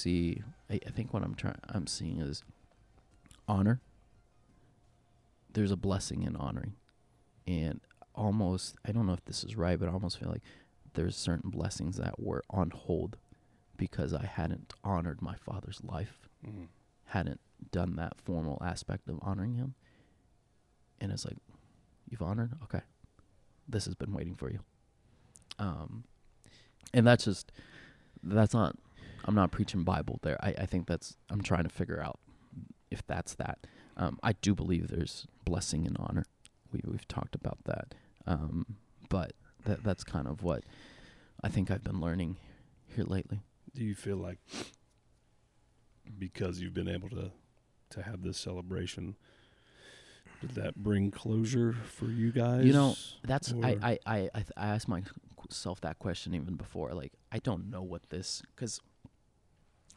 see. I, I think what I'm trying, I'm seeing is honor. There's a blessing in honoring, and almost I don't know if this is right, but I almost feel like there's certain blessings that were on hold because I hadn't honored my father's life, Mhm. hadn't done that formal aspect of honoring him. And it's like, you've honored? Okay. This has been waiting for you. Um, and that's just, that's not, I'm not preaching Bible there. I, I think that's, I'm trying to figure out if that's that. Um, I do believe there's blessing and honor. We, we've talked about that. Um, but that, that's kind of what I think I've been learning here lately. Do you feel like because you've been able to to have this celebration, did that bring closure for you guys? You know, That's I I I I, I asked myself that question even before. Like I don't know what this because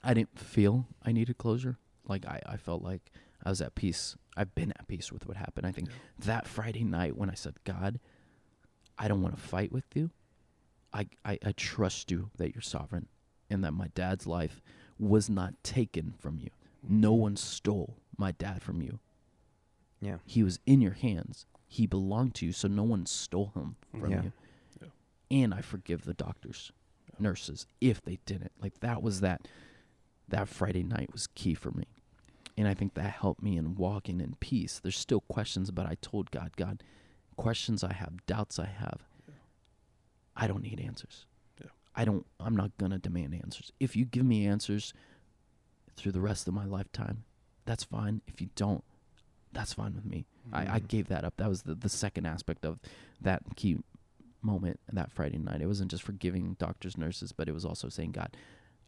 I didn't feel I needed closure. Like I I felt like I was at peace. I've been at peace with what happened. I think Yeah. that Friday night when I said, God, I don't want to fight with you. I, I I trust you that you're sovereign and that my dad's life was not taken from you. No one stole my dad from you. Yeah. He was in your hands. He belonged to you, so no one stole him from Yeah. you. Yeah. And I forgive the doctors, nurses, if they didn't. Like that was that that Friday night was key for me. And I think that helped me in walking in peace. There's still questions, but I told God, God, questions I have, doubts I have. I don't need answers. Yeah. I don't I'm not gonna demand answers. If you give me answers through the rest of my lifetime, that's fine. If you don't, that's fine with me. I, I Mhm. gave that up. That was the, the second aspect of that key moment that Friday night. It wasn't just forgiving doctors, nurses, but it was also saying, God,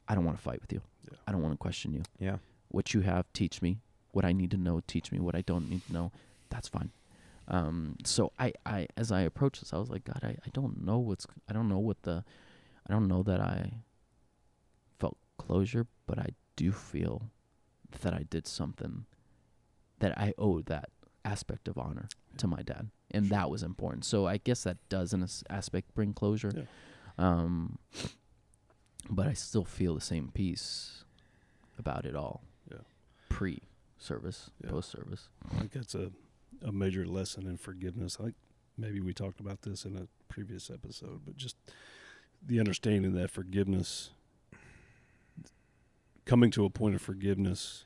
I don't want to fight with you. Yeah. I don't want to question you. Yeah. What you have, teach me. What I need to know, teach me. What I don't need to know, that's fine. Um, so I, I, as I approached this, I was like, God, I, I don't know what's, I don't know what the, I don't know that I felt closure, but I do feel that I did something that I owed that aspect of honor to my dad, and Sure. that was important. So I guess that does, in a s- aspect, bring closure. Yeah. Um, but I still feel the same peace about it all. Yeah. Pre-service, Yeah. post-service. I think that's a, a major lesson in forgiveness. I think maybe we talked about this in a previous episode, but just the understanding that forgiveness, coming to a point of forgiveness,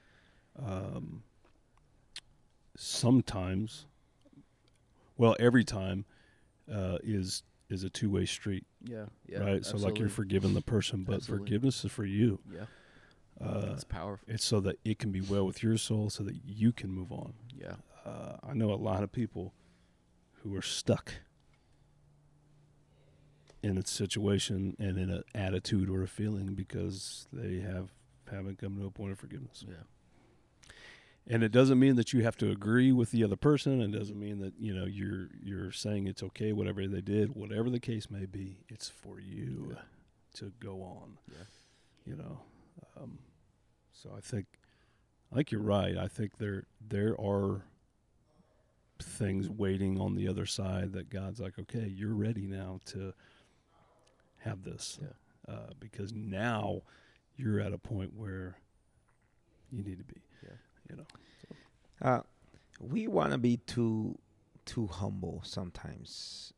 um, sometimes, well, every time, uh, is is a two way street, Yeah. right? So like you're forgiving the person, but Absolutely. forgiveness is for you. Yeah. Uh, It's powerful. it's so that it can be well with your soul, so that you can move on Yeah. uh, I know a lot of people who are stuck in a situation and in an attitude or a feeling because they have haven't come to a point of forgiveness. Yeah. And it doesn't mean that you have to agree with the other person. It doesn't mean that you know you're you're saying it's okay whatever they did, whatever the case may be. It's for you Yeah. to go on. Yeah. You know, um, so I think I think you're right. I think there there are things waiting on the other side that God's like, okay, you're ready now to have this, Yeah. uh, because now you're at a point where you need to be. You know. Uh, we want to be too too humble sometimes,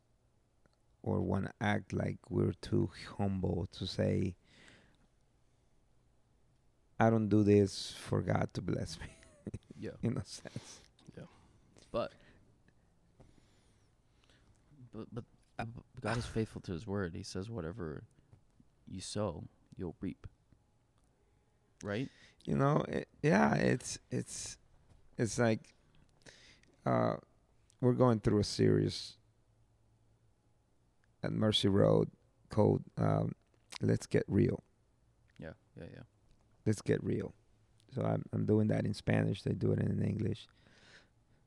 or want to act like we're too humble to say, "I don't do this for God to bless me." Yeah. in a sense. Yeah, But but but uh, God is faithful to His word. He says, "Whatever you sow, you'll reap." Right? You know, it, yeah, it's it's it's like uh, we're going through a series at Mercy Road called um, "Let's Get Real." Yeah. Yeah. Yeah. let's get real. So I'm I'm doing that in Spanish. They do it in English.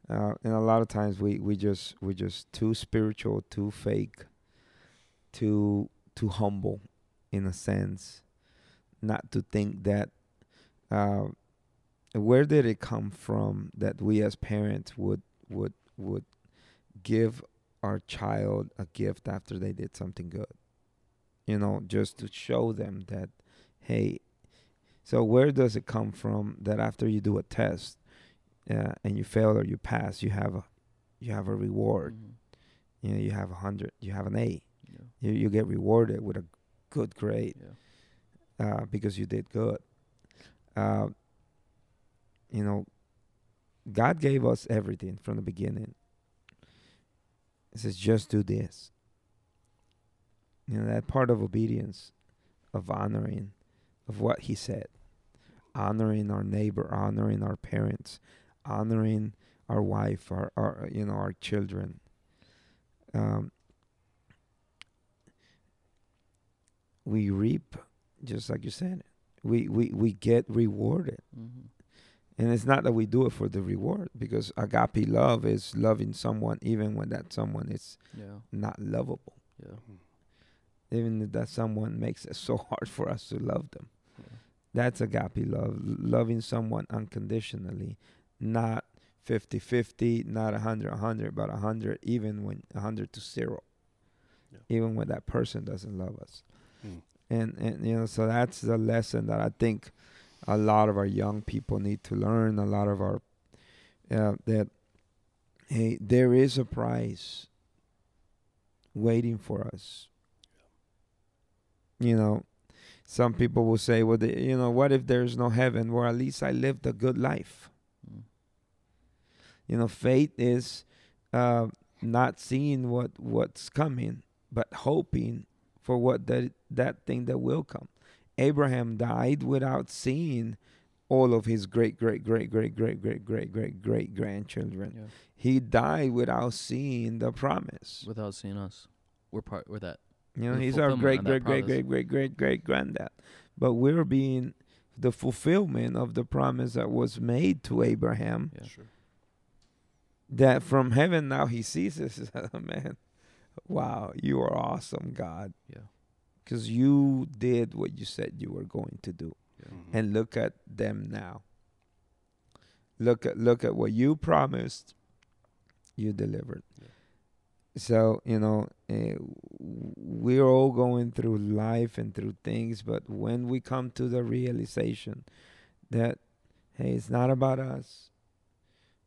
Uh, and a lot of times we, we just we just too spiritual, too fake, too too humble, in a sense, not to think that. Uh, where did it come from that we as parents would would would give our child a gift after they did something good? You know, just to show them that, hey, So where does it come from that after you do a test uh, and you fail or you pass, you have a you have a reward. Mhm. You know, you have a hundred, you have an A. Yeah. You you get rewarded with a good grade Yeah. uh, because you did good. Uh, you know, God gave us everything from the beginning. He says, just do this. You know, that part of obedience, of honoring, of what He said, honoring our neighbor, honoring our parents, honoring our wife, our, our you know, our children. Um, we reap, just like you said, we, we, we get rewarded. Mhm. And it's not that we do it for the reward because agape love is loving someone even when that someone is Yeah. not lovable. Yeah. Even if that someone makes it so hard for us to love them. Yeah. That's agape love. l- Loving someone unconditionally, not 50 50, not 100 100, but 100, even when 100 to zero. Yeah. Even when that person doesn't love us. Hmm. And, and, you know, so that's the lesson that I think a lot of our young people need to learn. A lot of our, uh, that, hey, there is a prize waiting for us. You know, some people will say, well, the, you know, what if there's no heaven? Well, at least I lived a good life. Mm. You know, faith is uh, not seeing what what's coming, but hoping for what that that thing that will come. Abraham died without seeing all of his great great great great great great great great great grandchildren. Yeah. He died without seeing the promise. Without seeing us, we're part. We're that. You know, he's our fulfillment great great great great great great great granddad. But we're being the fulfillment of the promise that was made to Abraham Yeah. Sure. that from heaven now he sees this man wow you are awesome god Yeah. because you did what you said you were going to do Yeah. Mhm. and look at them now look at look at what you promised you delivered Yeah. so you know uh, we're all going through life and through things but when we come to the realization that hey it's not about us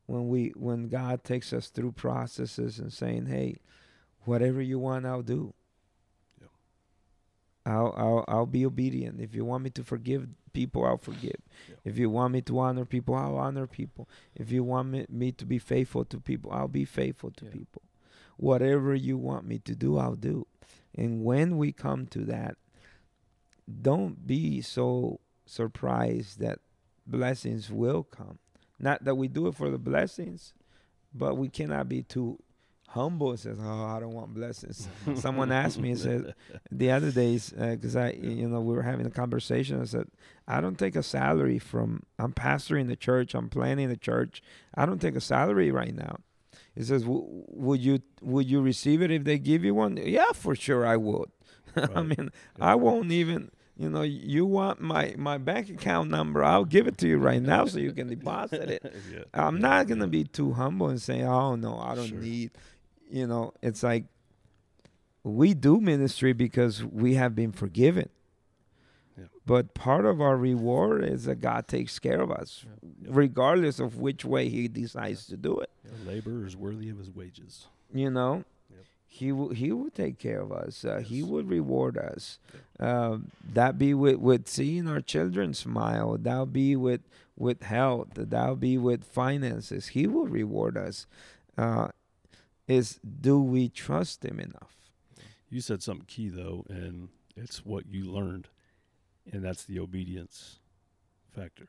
when we when god takes us through processes and saying hey whatever you want i'll do. I'll, I'll I'll be obedient. If you want me to forgive people, I'll forgive. Yep. If you want me to honor people, I'll honor people. If you want me, me to be faithful to people, I'll be faithful to Yeah. people. Whatever you want me to do, I'll do. And when we come to that, don't be so surprised that blessings will come. Not that we do it for the blessings, but we cannot be too humble says, "Oh, I don't want blessings." Someone asked me, said the other days, uh, because I, you know, we were having a conversation. I said, "I don't take a salary from. I'm pastoring the church. I'm planning the church. I don't take a salary right now." He says, "Would you would you receive it if they give you one?" Yeah, for sure I would. I Right. mean, I won't even. You know, you want my my bank account number? I'll give it to you right now so you can deposit it. yeah. I'm yeah, not gonna yeah. be too humble and say, "Oh no, I don't Sure. need." You know, it's like we do ministry because we have been forgiven. Yeah. But part of our reward is that God takes care of us, Yeah. regardless of which way He decides to do it. A laborer is worthy of his wages. You know, He will He will take care of us. Uh, He Yes. will reward us. Um, that be with with seeing our children smile. That be with with health. That be with finances. He will reward us. Uh, is do we trust Him enough? You said something key though, and it's what you learned, and that's the obedience factor.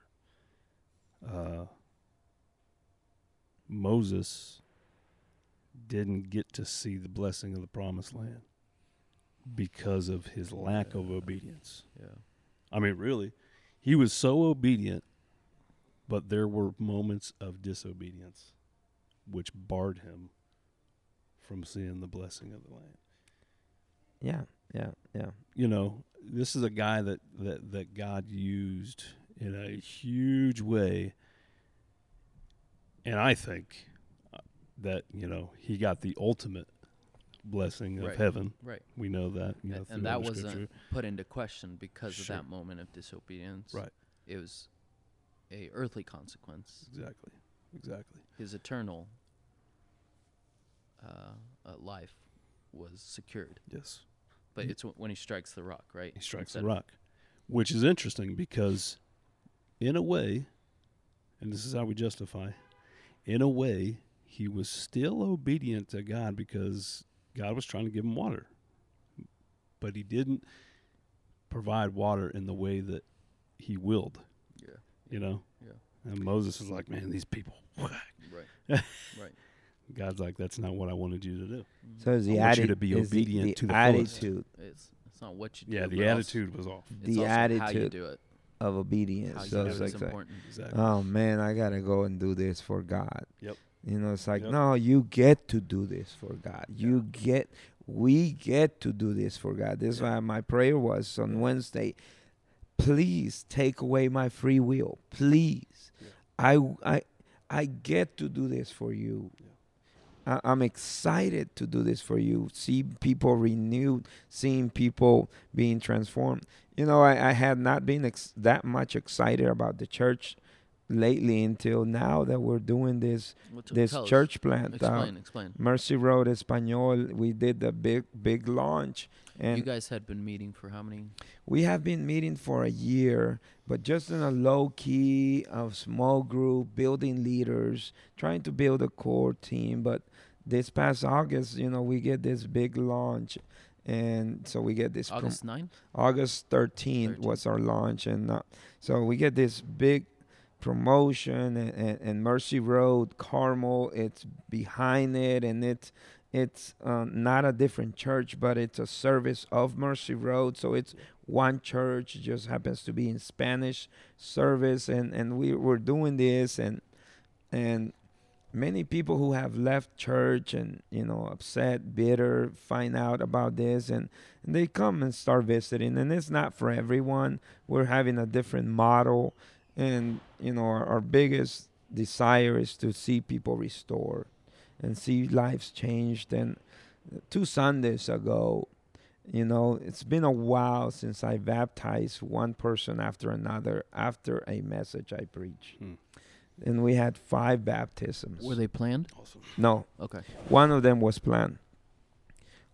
Uh, Moses didn't get to see the blessing of the promised land because of his lack of obedience. Yeah. I mean, really, he was so obedient, but there were moments of disobedience which barred him from seeing the blessing of the land. Yeah, yeah, yeah. You know, this is a guy that that that God used in a huge way, and I think uh, that you know he got the ultimate blessing of Right. heaven. Right. We know that, you know, and, that wasn't scripture. put into question because Sure. of that moment of disobedience. Right. it was a earthly consequence. Exactly. Exactly. His eternal uh, uh, life was secured. Yes. But it's w- when he strikes the rock, right? He strikes Instead the rock, which is interesting because, in a way, and this is how we justify, in a way, he was still obedient to God because God was trying to give him water, but he didn't provide water in the way that he willed. Yeah. You know. Yeah. And Moses is like, man, these people. Right. right. God's like, that's not what I wanted you to do. So it's the I want you to be is the- obedient the to the fullest. attitude, It's it's not what you do. Yeah, but the also- attitude was off. it's the also how you attitude do it. of obedience. How you so do it's it like, is important. Exactly. oh man, I gotta go and do this for God. Yep. You know, it's like Yep. no, you get to do this for God. You get, we get to do this for God. This is why my prayer was on Wednesday. Please take away my free will. Please, Yeah. I, I, I get to do this for you. I, I'm excited to do this for you. See people renewed, seeing people being transformed. You know, I, I had not been ex- that much excited about the church lately until now that we're doing this this church plant. uh, Explain, explain. Mercy Road Espanol. We did the big big launch, and you guys had been meeting for how many? we have been meeting for a year, but just in a low key of small group, building leaders, trying to build a core team. But this past August, you know, we get this big launch, and so we get this prom- August 9th? August 13th 13th. was our launch, and uh, so we get this big promotion and, and, and Mercy Road, Carmel. It's behind it, and it's it's uh, not a different church, but it's a service of Mercy Road. So it's one church, it just happens to be in Spanish service, and and we were doing this, and and many people who have left church and you know upset bitter find out about this and, and they come and start visiting and it's not for everyone. We're having a different model and you know our, our biggest desire is to see people restored and see lives changed. And two sundays ago you know it's been a while since i baptized one person after another after a message i preach Hmm. And we had five baptisms Were they planned? Awesome. no Okay. one of them was planned.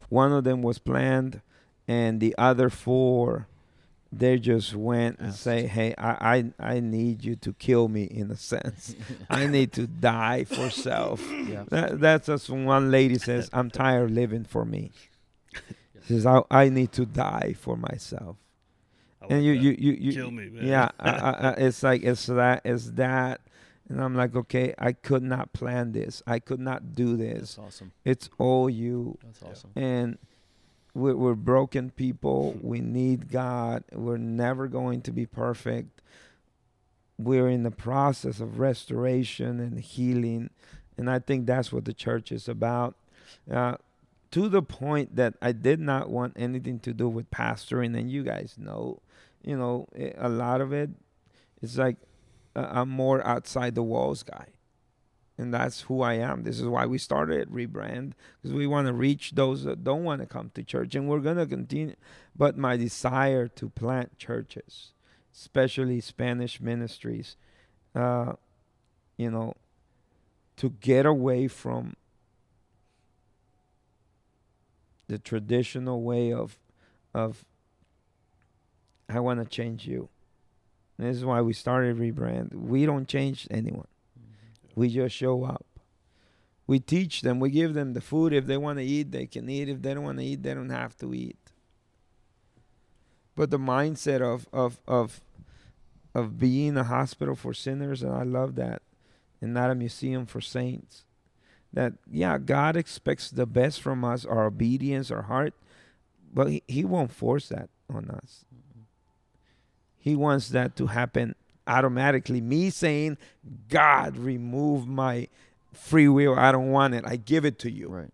One of them was planned, and the other four, they just went and say, "Hey, I, I, I need you to kill me in a sense. I need to die for self." yeah. That, that's as one lady says, "I'm tired of living for me." She says, I, "I need to die for myself." I and like you, that. you, you, you, kill me, man. yeah, I, I, I, it's like it's that, it's that, and I'm like, okay, I could not plan this. I could not do this. That's awesome. It's all you That's awesome. and we're, we're broken people. We need God. We're never going to be perfect. We're in the process of restoration and healing, and I think that's what the church is about. Uh, to the point that I did not want anything to do with pastoring, and you guys know, you know, eh, a lot of it. It's like uh, I'm more outside the walls guy, and that's who I am. This is why we started Rebrand because we want to reach those that don't want to come to church and we're going to continue but my desire to plant churches especially spanish ministries uh, you know to get away from the traditional way of of i want to change you this is why we started rebrand. We don't change anyone. Mm-hmm. We just show up. We teach them. We give them the food. If they want to eat they can eat. If they don't want to eat they don't have to eat. But the mindset of of of of being a hospital for sinners and i love that. And not a museum for saints. That yeah god expects the best from us our obedience our heart. But he, he won't force that on us mm-hmm. He wants that to happen automatically me saying god remove my free will i don't want it i give it to you Right.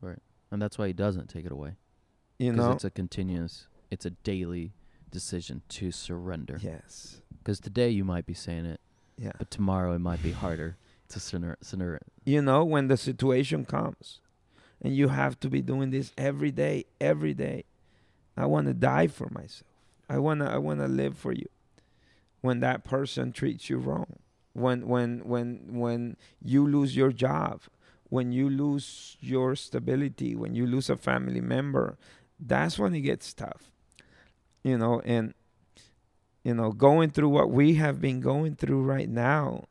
Right. And that's why he doesn't take it away. you Because know it's a continuous, it's a daily decision to surrender. yes Because today you might be saying it, yeah but tomorrow it might be harder to surrender. surrender. you know when the situation comes and you have to be doing this every day every day i want to die for myself i want to i want to live for you when that person treats you wrong, when when when when you lose your job, when you lose your stability, when you lose a family member, that's when it gets tough. You know, and you know, going through what we have been going through right now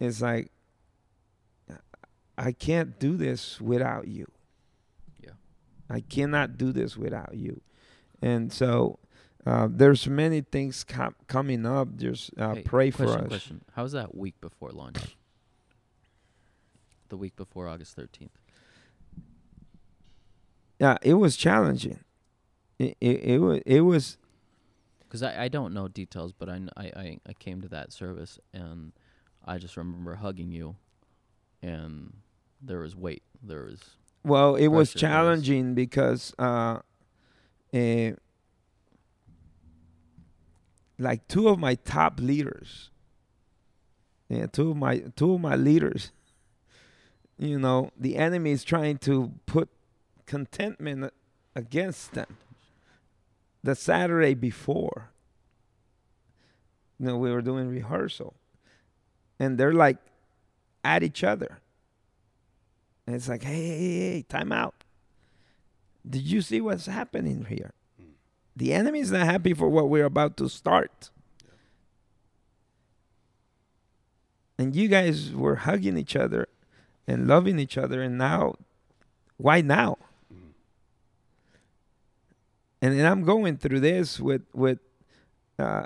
is like I can't do this without you. Yeah. I cannot do this without you. And so uh, there's many things com- coming up. Just uh, Hey, pray question, for us. Question: How was that week before launch? the week before August thirteenth. Yeah, it was challenging. It it, it was it was Because I, I don't know details, but I, I, I, came to that service and I just remember hugging you, and there was weight. There was well it was challenging because uh, like two of my top leaders, yeah, two of my two of my leaders. You know, the enemy is trying to put contentment against them. The Saturday before, you know, we were doing rehearsal, and they're like at each other. And it's like, hey, hey, hey, hey, time out. Did you see what's happening here? The enemy is not happy for what we're about to start. And you guys were hugging each other and loving each other, and now, why now? And then I'm going through this with with, uh,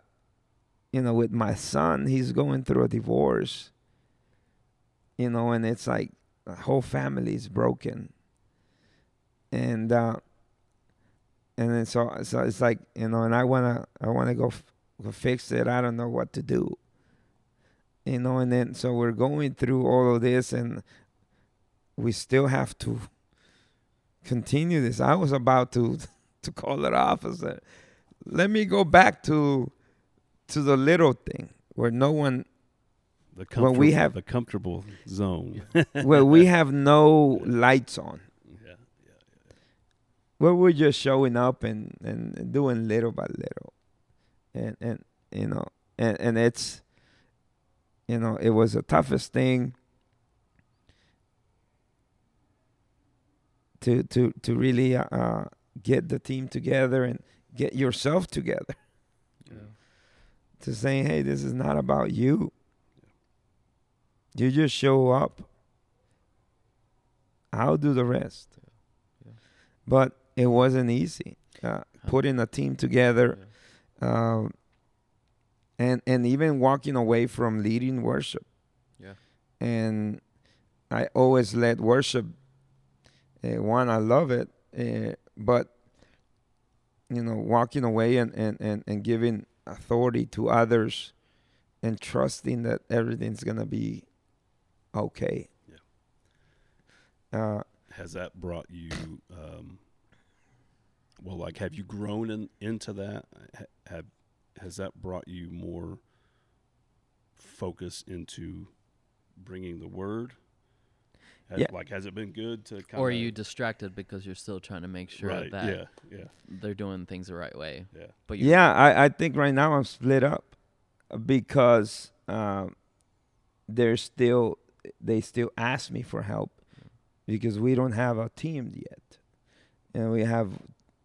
you know, with my son. He's going through a divorce. You know, and it's like the whole family is broken. And uh, and then so so it's like you know, and I wanna I wanna go, f- go fix it. I don't know what to do. You know, and then so we're going through all of this, and we still have to continue this. I was about to to call it off. I said, "Let me go back to to the little thing where no one The When we have- the comfortable zone. where we have no lights on." Yeah. where we're just showing up and, and doing little by little. And and you know and and it's you know it was the toughest thing to to to really uh, uh, get the team together and get yourself together. To saying hey this is not about you. You just show up. I'll do the rest. Yeah. but it wasn't easy uh, putting a team together um, and and even walking away from leading worship Yeah. and i always led worship uh, one i love it uh, but you know walking away and, and, and, and giving authority to others and trusting that everything's gonna be okay uh, Has that brought you? Um, well, like, have you grown in, into that? Have has that brought you more focus into bringing the word? Has, Yeah. Like, has it been good to? Kinda, or are you distracted because you're still trying to make sure right? that Yeah. Yeah. they're doing things the right way. Yeah. But Yeah, I, I think right now I'm split up because um, they're still they still ask me for help because we don't have a team yet, and we have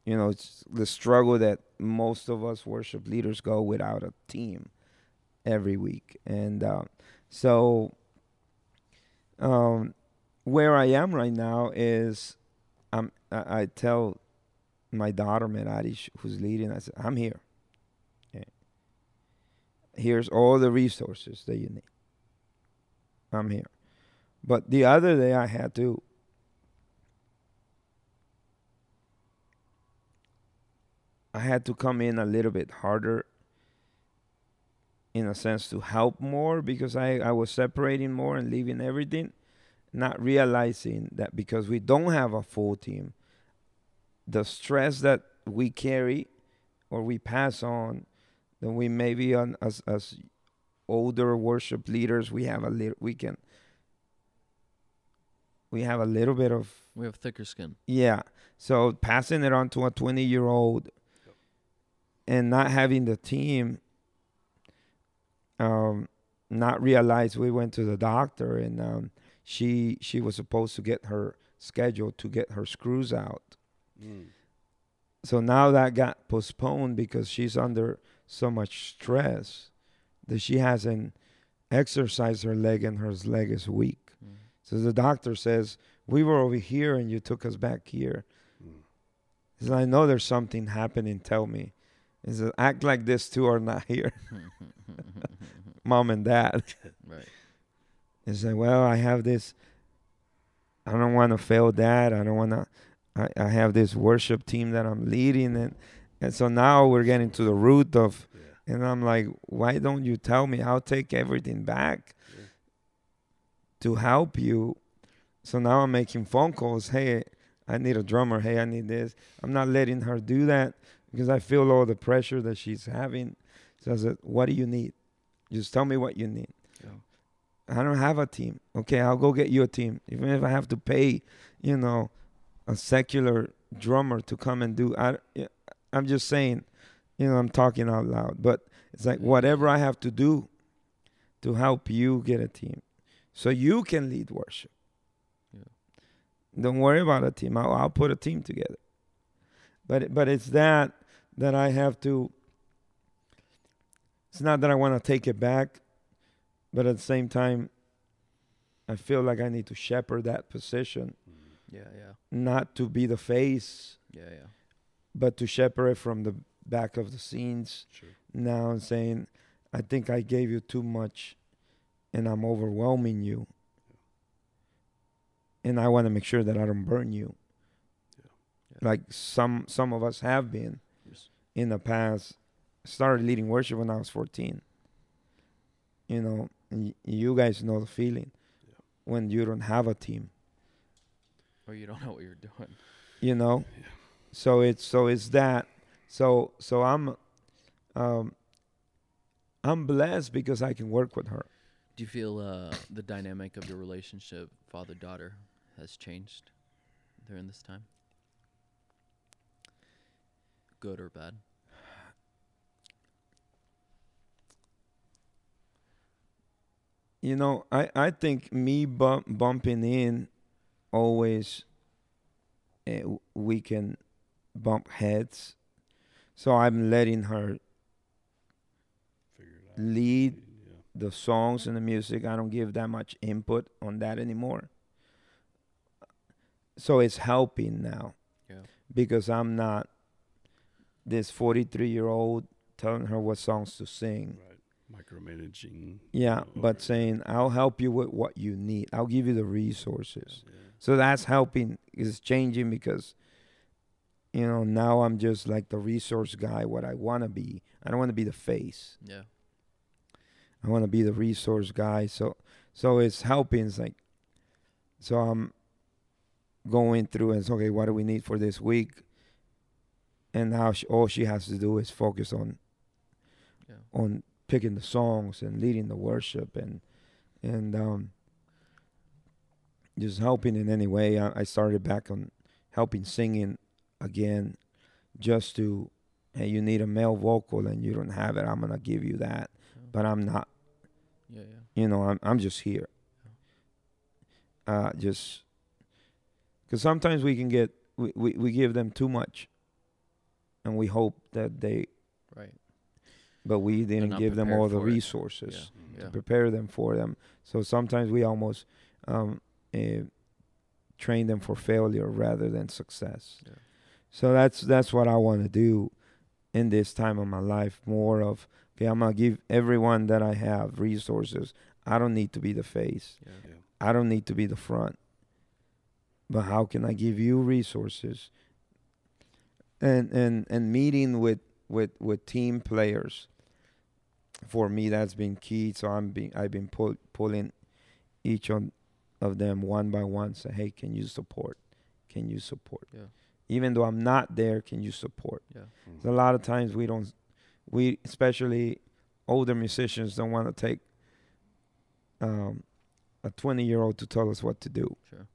you know it's the struggle that most of us worship leaders go without a team every week, and uh, so um, where I am right now is I'm I, I tell my daughter Merari, who's leading, I said, I'm here. Here's all the resources that you need. I'm here. But the other day I had to I had to come in a little bit harder in a sense to help more because I, I was separating more and leaving everything, not realizing that because we don't have a full team, the stress that we carry or we pass on, then we maybe on as as older worship leaders we have a little we can we have a little bit of we have thicker skin. yeah. So passing it on to a 20 year old and not having the team, um, not realize we went to the doctor and um, she she was supposed to get her schedule to get her screws out. Mm. So now that got postponed because she's under so much stress that she hasn't exercised her leg and her leg is weak. Mm. So the doctor says, We were over here and you took us back here. Mm. He I know there's something happening. Tell me. He said, Act like this two are not here, mom and dad. right. He said, Well, I have this. I don't want to fail dad. I don't want to. I, I have this worship team that I'm leading. And, and so now we're getting to the root of Yeah. And I'm like, why don't you tell me? I'll take everything back Yeah. to help you. So now I'm making phone calls. Hey, I need a drummer. Hey, I need this. I'm not letting her do that because I feel all the pressure that she's having. So I said, what do you need? Just tell me what you need. Yeah. I don't have a team. Okay, I'll go get you a team. Even if I have to pay, you know, a secular drummer to come and do. I, I'm just saying, you know, I'm talking out loud. But it's like whatever I have to do to help you get a team, so you can lead worship. Yeah. Don't worry about a team. I'll, I'll put a team together. But but it's that that I have to. It's not that I want to take it back, but at the same time, I feel like I need to shepherd that position, Mm. Yeah, yeah, not to be the face, yeah, yeah. but to shepherd it from the back of the scenes. Sure. Now and saying, I think I gave you too much, and I'm overwhelming you, and I want to make sure that I don't burn you. Yeah. Like some some of us have been. In the past. Started leading worship when I was 14. You know, y- you guys know the feeling Yeah. when you don't have a team. Or you don't know what you're doing. you know Yeah. so it's so it's that so so i'm um i'm blessed because i can work with her Do you feel uh, the dynamic of your relationship, father daughter, has changed during this time? Good or bad? You know i i think me bump, bumping in always uh, we can bump heads so i'm letting her Figure it out. lead Yeah. the songs and the music. I don't give that much input on that anymore. So it's helping now Yeah. because I'm not this 43 year old telling her what songs to sing. Right. Micromanaging. Yeah, over but it. saying, I'll help you with what you need, I'll give you the resources. Yeah. So that's helping, is changing because, you know, now I'm just like the resource guy, what I want to be. I don't want to be the face. Yeah. I want to be the resource guy. So so it's helping. It's like so I'm going through and it's okay. What do we need for this week? And now she, all she has to do is focus on Yeah. on picking the songs and leading the worship and and um, just helping in any way. I, I started back on helping singing again, just to hey, you need a male vocal and you don't have it. I'm gonna give you that, Yeah. but I'm not yeah, yeah. you know i'm, I'm just here uh just because sometimes we can get we, we, we give them too much and we hope that they. But we didn't give them all the it. resources Yeah. Yeah. prepare them for them so sometimes we almost um uh, train them for failure rather than success Yeah. so that's that's what i want to do in this time of my life more of okay i'm gonna give everyone that i have resources i don't need to be the face Yeah. Yeah. I don't need to be the front. But how can I give you resources? And and and meeting with with with team players. For me, that's been key. So I'm being I've been pull, pulling each on of them one by one. Say, hey, can you support? Can you support? Yeah. Even though I'm not there, can you support? Yeah. Mm. So a lot of times we don't, we especially older musicians don't want to take um, a 20 year old to tell us what to do, Sure.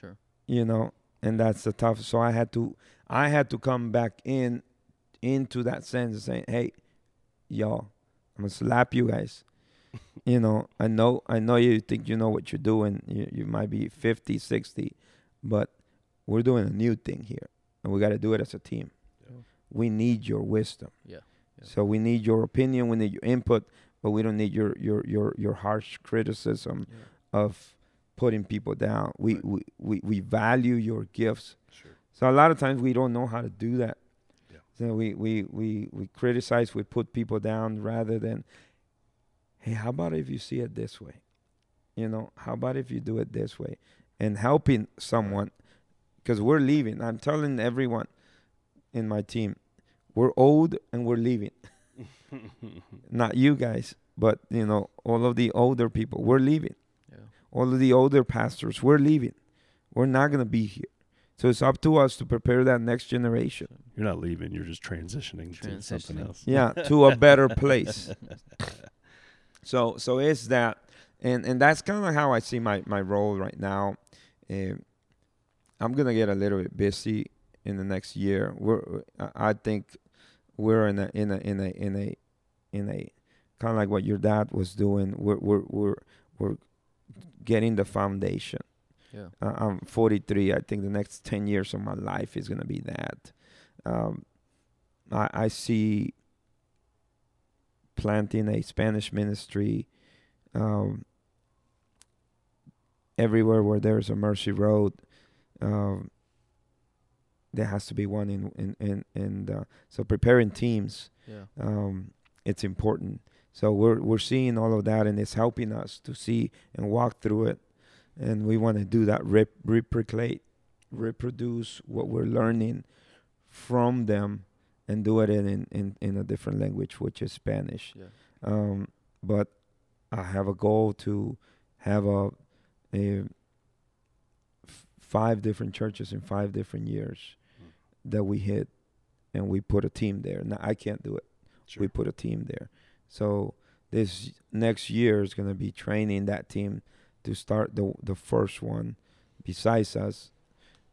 Sure. you know, and that's the tough. So I had to, I had to come back in, into that sense and saying, hey, y'all, I'm gonna slap you guys. you know, I know I know you think you know what you're doing. You you might be 50, 60, but we're doing a new thing here, and we got to do it as a team. Yeah. We need your wisdom. Yeah. Yeah. So we need your opinion. We need your input, but we don't need your your your your harsh criticism Yeah. of putting people down. We Right. we, we we value your gifts. Sure. So a lot of times we don't know how to do that. We, we, we, we criticize, we put people down rather than, hey, how about if you see it this way? You know, how about if you do it this way? And helping someone, because we're leaving. I'm telling everyone in my team, we're old and we're leaving. Not you guys, but, you know, all of the older people, we're leaving Yeah. all of the older pastors we're leaving we're not going to be here so it's up to us to prepare that next generation. You're not leaving. You're just transitioning, to something else. yeah to a better place. So so it's that and and that's kind of how i see my my role right now. Um i'm going to get a little bit busy in the next year. We're i I think we're in a in a in a in a in a kind of like what your dad was doing. We're we're we're, we're getting the foundation Yeah. uh, I'm 43. I think the next 10 years of my life is going to be that. Um, I, I see planting a Spanish ministry um, everywhere where there's a Mercy Road. Um, there has to be one in in in, in uh, so preparing teams Yeah. um, it's important. So we're we're seeing all of that, and it's helping us to see and walk through it. And we want to do that, rep, replicate, reproduce what we're learning from them, and do it in in, in a different language, which is Spanish. Yeah. Um, but I have a goal to have a, a f- five different churches in five different years Mm. that we hit, and we put a team there. Now I can't do it Sure. we put a team there. So this next year is going to be training that team to start the the first one besides us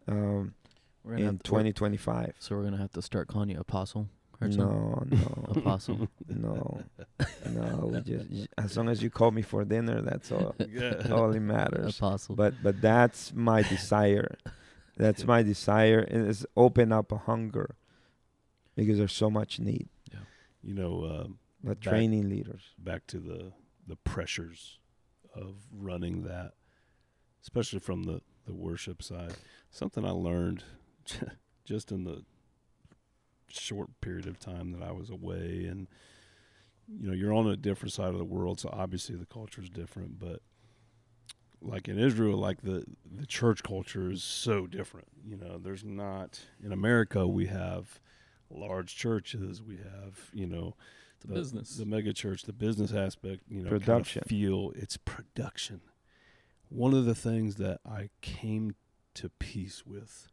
um, We're in have to, 2025. so we're gonna have to start calling you apostle. Hartzell? No, no, Apostle. no, no. We just as long as you call me for dinner, that's all. yeah. all it matters. Apostle. But but that's my desire. That's my desire, and it's open up a hunger because there's so much need. Yeah. You know, um, But Back- training leaders. back to the the pressures of running that, especially from the the worship side. Something I learned just in the short period of time that I was away, and you know, you're on a different side of the world, so obviously the culture is different. But like in Israel, like the the church culture is so different. You know, there's not in America we have large churches, we have you know the business. the mega church, the business aspect, you know, Production. Kind of feel it's production. One of the things that I came to peace with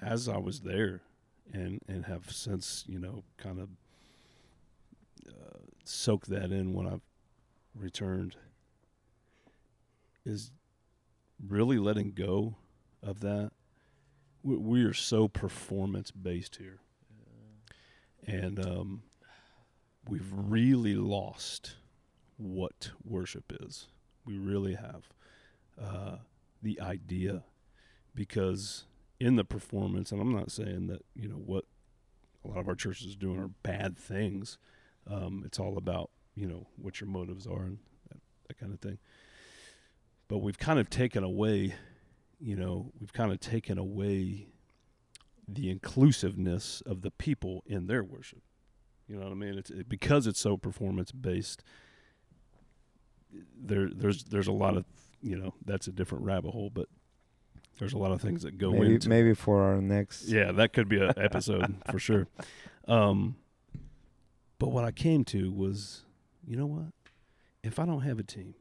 as I was there, and and have since you know kind of uh, soaked that in when I've returned, is really letting go of that. We, we are so performance based here and um, we've really lost what worship is. We really have uh, the idea because in the performance, and I'm not saying that you know what a lot of our churches are doing are bad things. Um, it's all about you know what your motives are and that, that kind of thing. But we've kind of taken away, you know, we've kind of taken away the inclusiveness of the people in their worship. You know what I mean? It's it, because it's so performance based. There, there's there's a lot of you know that's a different rabbit hole, but there's a lot of things that go maybe into. maybe for our next Yeah, that could be an episode for sure. Um, but what I came to was, you know what? If I don't have a team,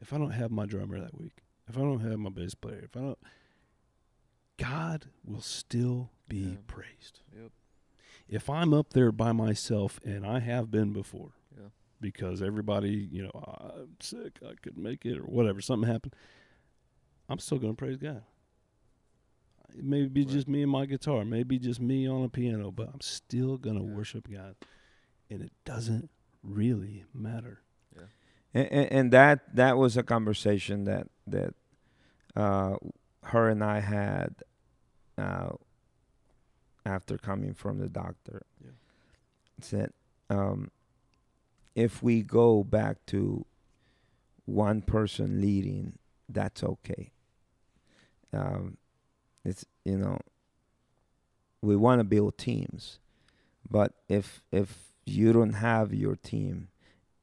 if I don't have my drummer that week, if I don't have my bass player, if I don't, God will still be Yeah. praised. Yep. If I'm up there by myself, and I have been before, Yeah. because everybody, you know, "Ah, I'm sick, I couldn't make it, or whatever, something happened, I'm still going to praise God. It may be Right. just me and my guitar, maybe just me on a piano, but I'm still going to Yeah. worship God. And it doesn't really matter. and, and, and that that was a conversation that that uh, her and I had uh, after coming from the doctor. Yeah. Said, um, if we go back to one person leading, that's okay. Um, it's you know, we want to build teams, but if if you don't have your team,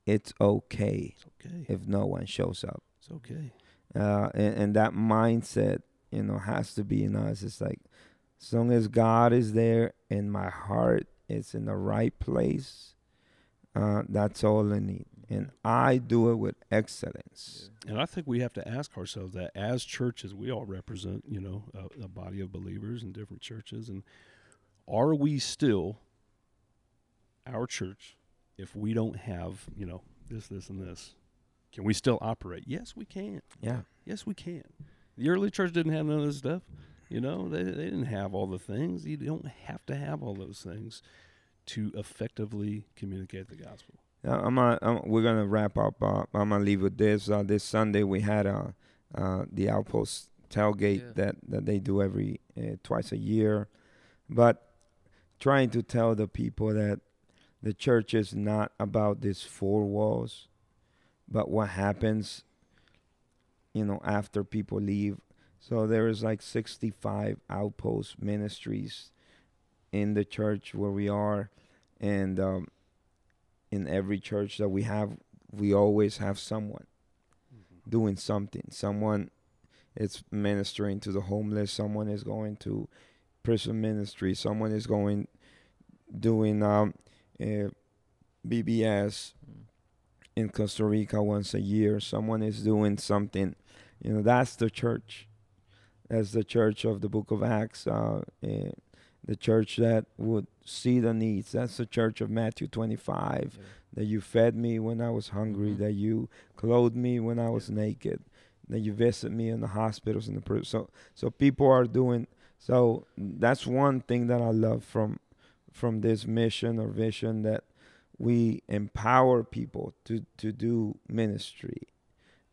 it's okay It's okay. if no one shows up. It's okay. Uh, and, and that mindset, you know, has to be in us. It's like, as long as God is there and my heart is in the right place, uh, that's all I need. And I do it with excellence. And I think we have to ask ourselves that as churches, we all represent, you know, a, a body of believers in different churches, and are we still our church if we don't have, you know, this, this, and this? Can we still operate? Yes, we can. Yeah. Yes, we can. The early church didn't have none of this stuff. You know, they, they didn't have all the things. You don't have to have all those things to effectively communicate the gospel. Uh, I'm gonna, um, we're gonna wrap up. Uh, I'm gonna leave with this. Uh, this Sunday we had uh, uh, the Outpost tailgate Yeah. that that they do every uh, twice a year, but trying to tell the people that the church is not about these four walls, but what happens, you know, after people leave. So there is like 65 outpost ministries in the church where we are, and um, in every church that we have, we always have someone doing something. Someone is ministering to the homeless. Someone is going to prison ministry. Someone is going doing um, uh, VBS Mm. in Costa Rica once a year. Someone is doing something. You know, that's the church. That's the church of the Book of Acts. Uh, eh, the church that would see the needs. That's the church of Matthew 25 that you fed me when I was hungry, Mhm. that you clothed me when I was naked, that you visit me in the hospitals and the prison. So so people are doing so that's one thing that I love from from this mission or vision that we empower people to to do ministry,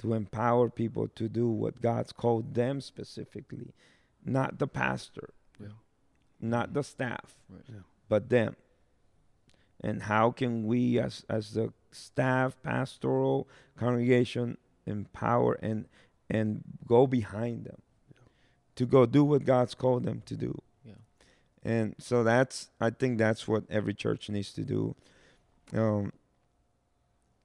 to empower people to do what God's called them specifically, not the pastor, Yeah. not the staff, Right. Yeah. but them. And how can we, as as the staff, pastoral congregation, empower and and go behind them to go do what God's called them to do? Yeah. And so that's I think that's what every church needs to do. Um,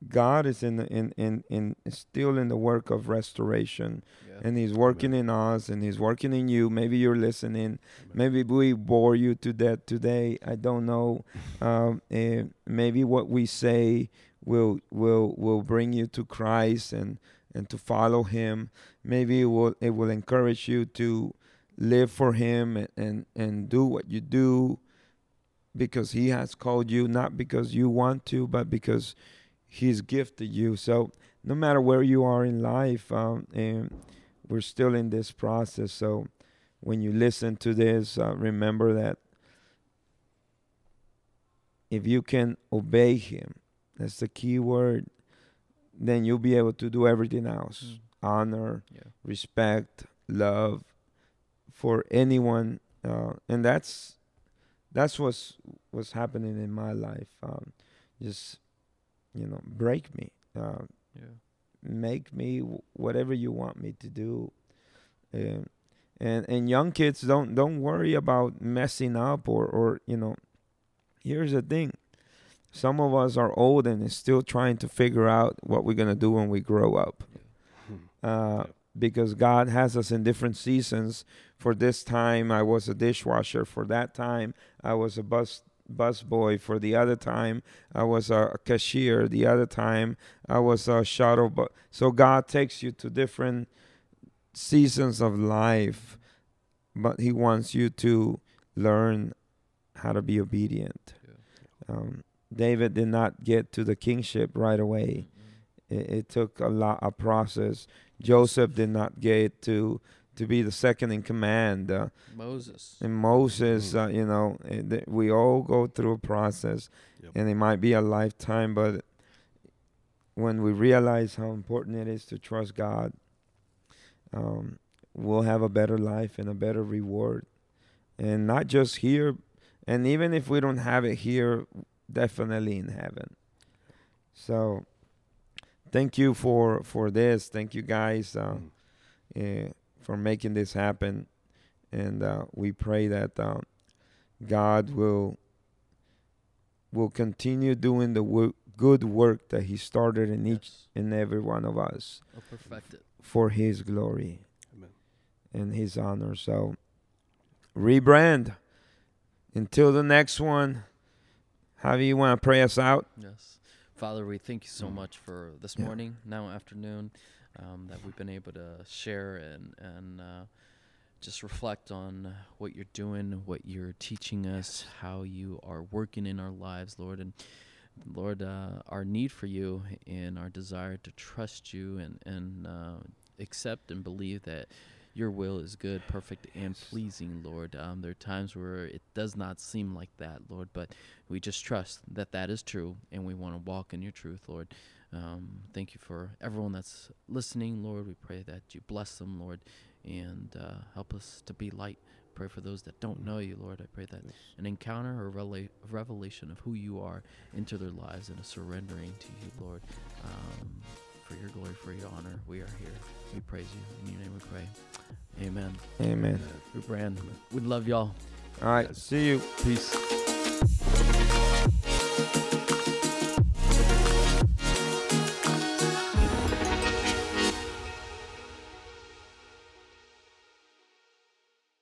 God is in the, in in in still in the work of restoration, Yeah. and He's working in us, and He's working in you. Maybe you're listening. Maybe we bore you to death today. I don't know. Um, and maybe what we say will will will bring you to Christ and and to follow Him. Maybe it will it will encourage you to live for Him and and, and do what you do because He has called you, not because you want to, but because He's gifted you. So no matter where you are in life, um, and we're still in this process. So when you listen to this, uh, remember that if you can obey Him, that's the key word, then you'll be able to do everything else Mm. honor, Yeah. respect, love for anyone, uh, and that's that's what's what's happening in my life. Um, just you know, break me, uh, Yeah. make me w- whatever you want me to do. Um, and and young kids don't don't worry about messing up or or you know. Here's the thing. Some of us are old and is still trying to figure out what we're gonna do when we grow up uh, because God has us in different seasons. For this time, I was a dishwasher. For that time, I was a bus bus boy. For the other time, I was a cashier. The other time, I was a shuttle. But so God takes you to different seasons of life, but He wants you to learn how to be obedient. Yeah. Um, David did not get to the kingship right away Mm-mm. it, it took a lot a process joseph did not get to to be the second in command uh, Moses. and moses Mhm. uh, you know th- we all go through a process Yep. and it might be a lifetime but when we realize how important it is to trust God, um, we'll have a better life and a better reward. And not just here, and even if we don't have it here, definitely in heaven. So, thank you for for this. Thank you guys uh, Mm. uh, for making this happen, and uh, we pray that uh, God will will continue doing the work, good work that He started in each and every one of us I'll perfect it. for His glory Amen. and His honor. So, rebrand. Until the next one, how do you want to pray us out? Yes. Father, we thank you so Mm. much for this Yeah. morning, now afternoon, um, that we've been able to share and, and uh, just reflect on what you're doing, what you're teaching us, how you are working in our lives, Lord. And Lord, uh, our need for you and our desire to trust you and, and uh, accept and believe that your will is good, perfect, and pleasing, Lord. Um, there are times where it does not seem like that, Lord, but we just trust that that is true, and we want to walk in your truth, Lord. Um, thank you for everyone that's listening, Lord. We pray that you bless them, Lord, and uh, help us to be light. Pray for those that don't know you, Lord. I pray that an encounter or rela- revelation of who you are into their lives and a surrendering to you, Lord. Um, for your glory, for your honor, we are here. We praise you. In your name we pray. Amen. Amen. We brand. We love y'all. All right. See you. Peace.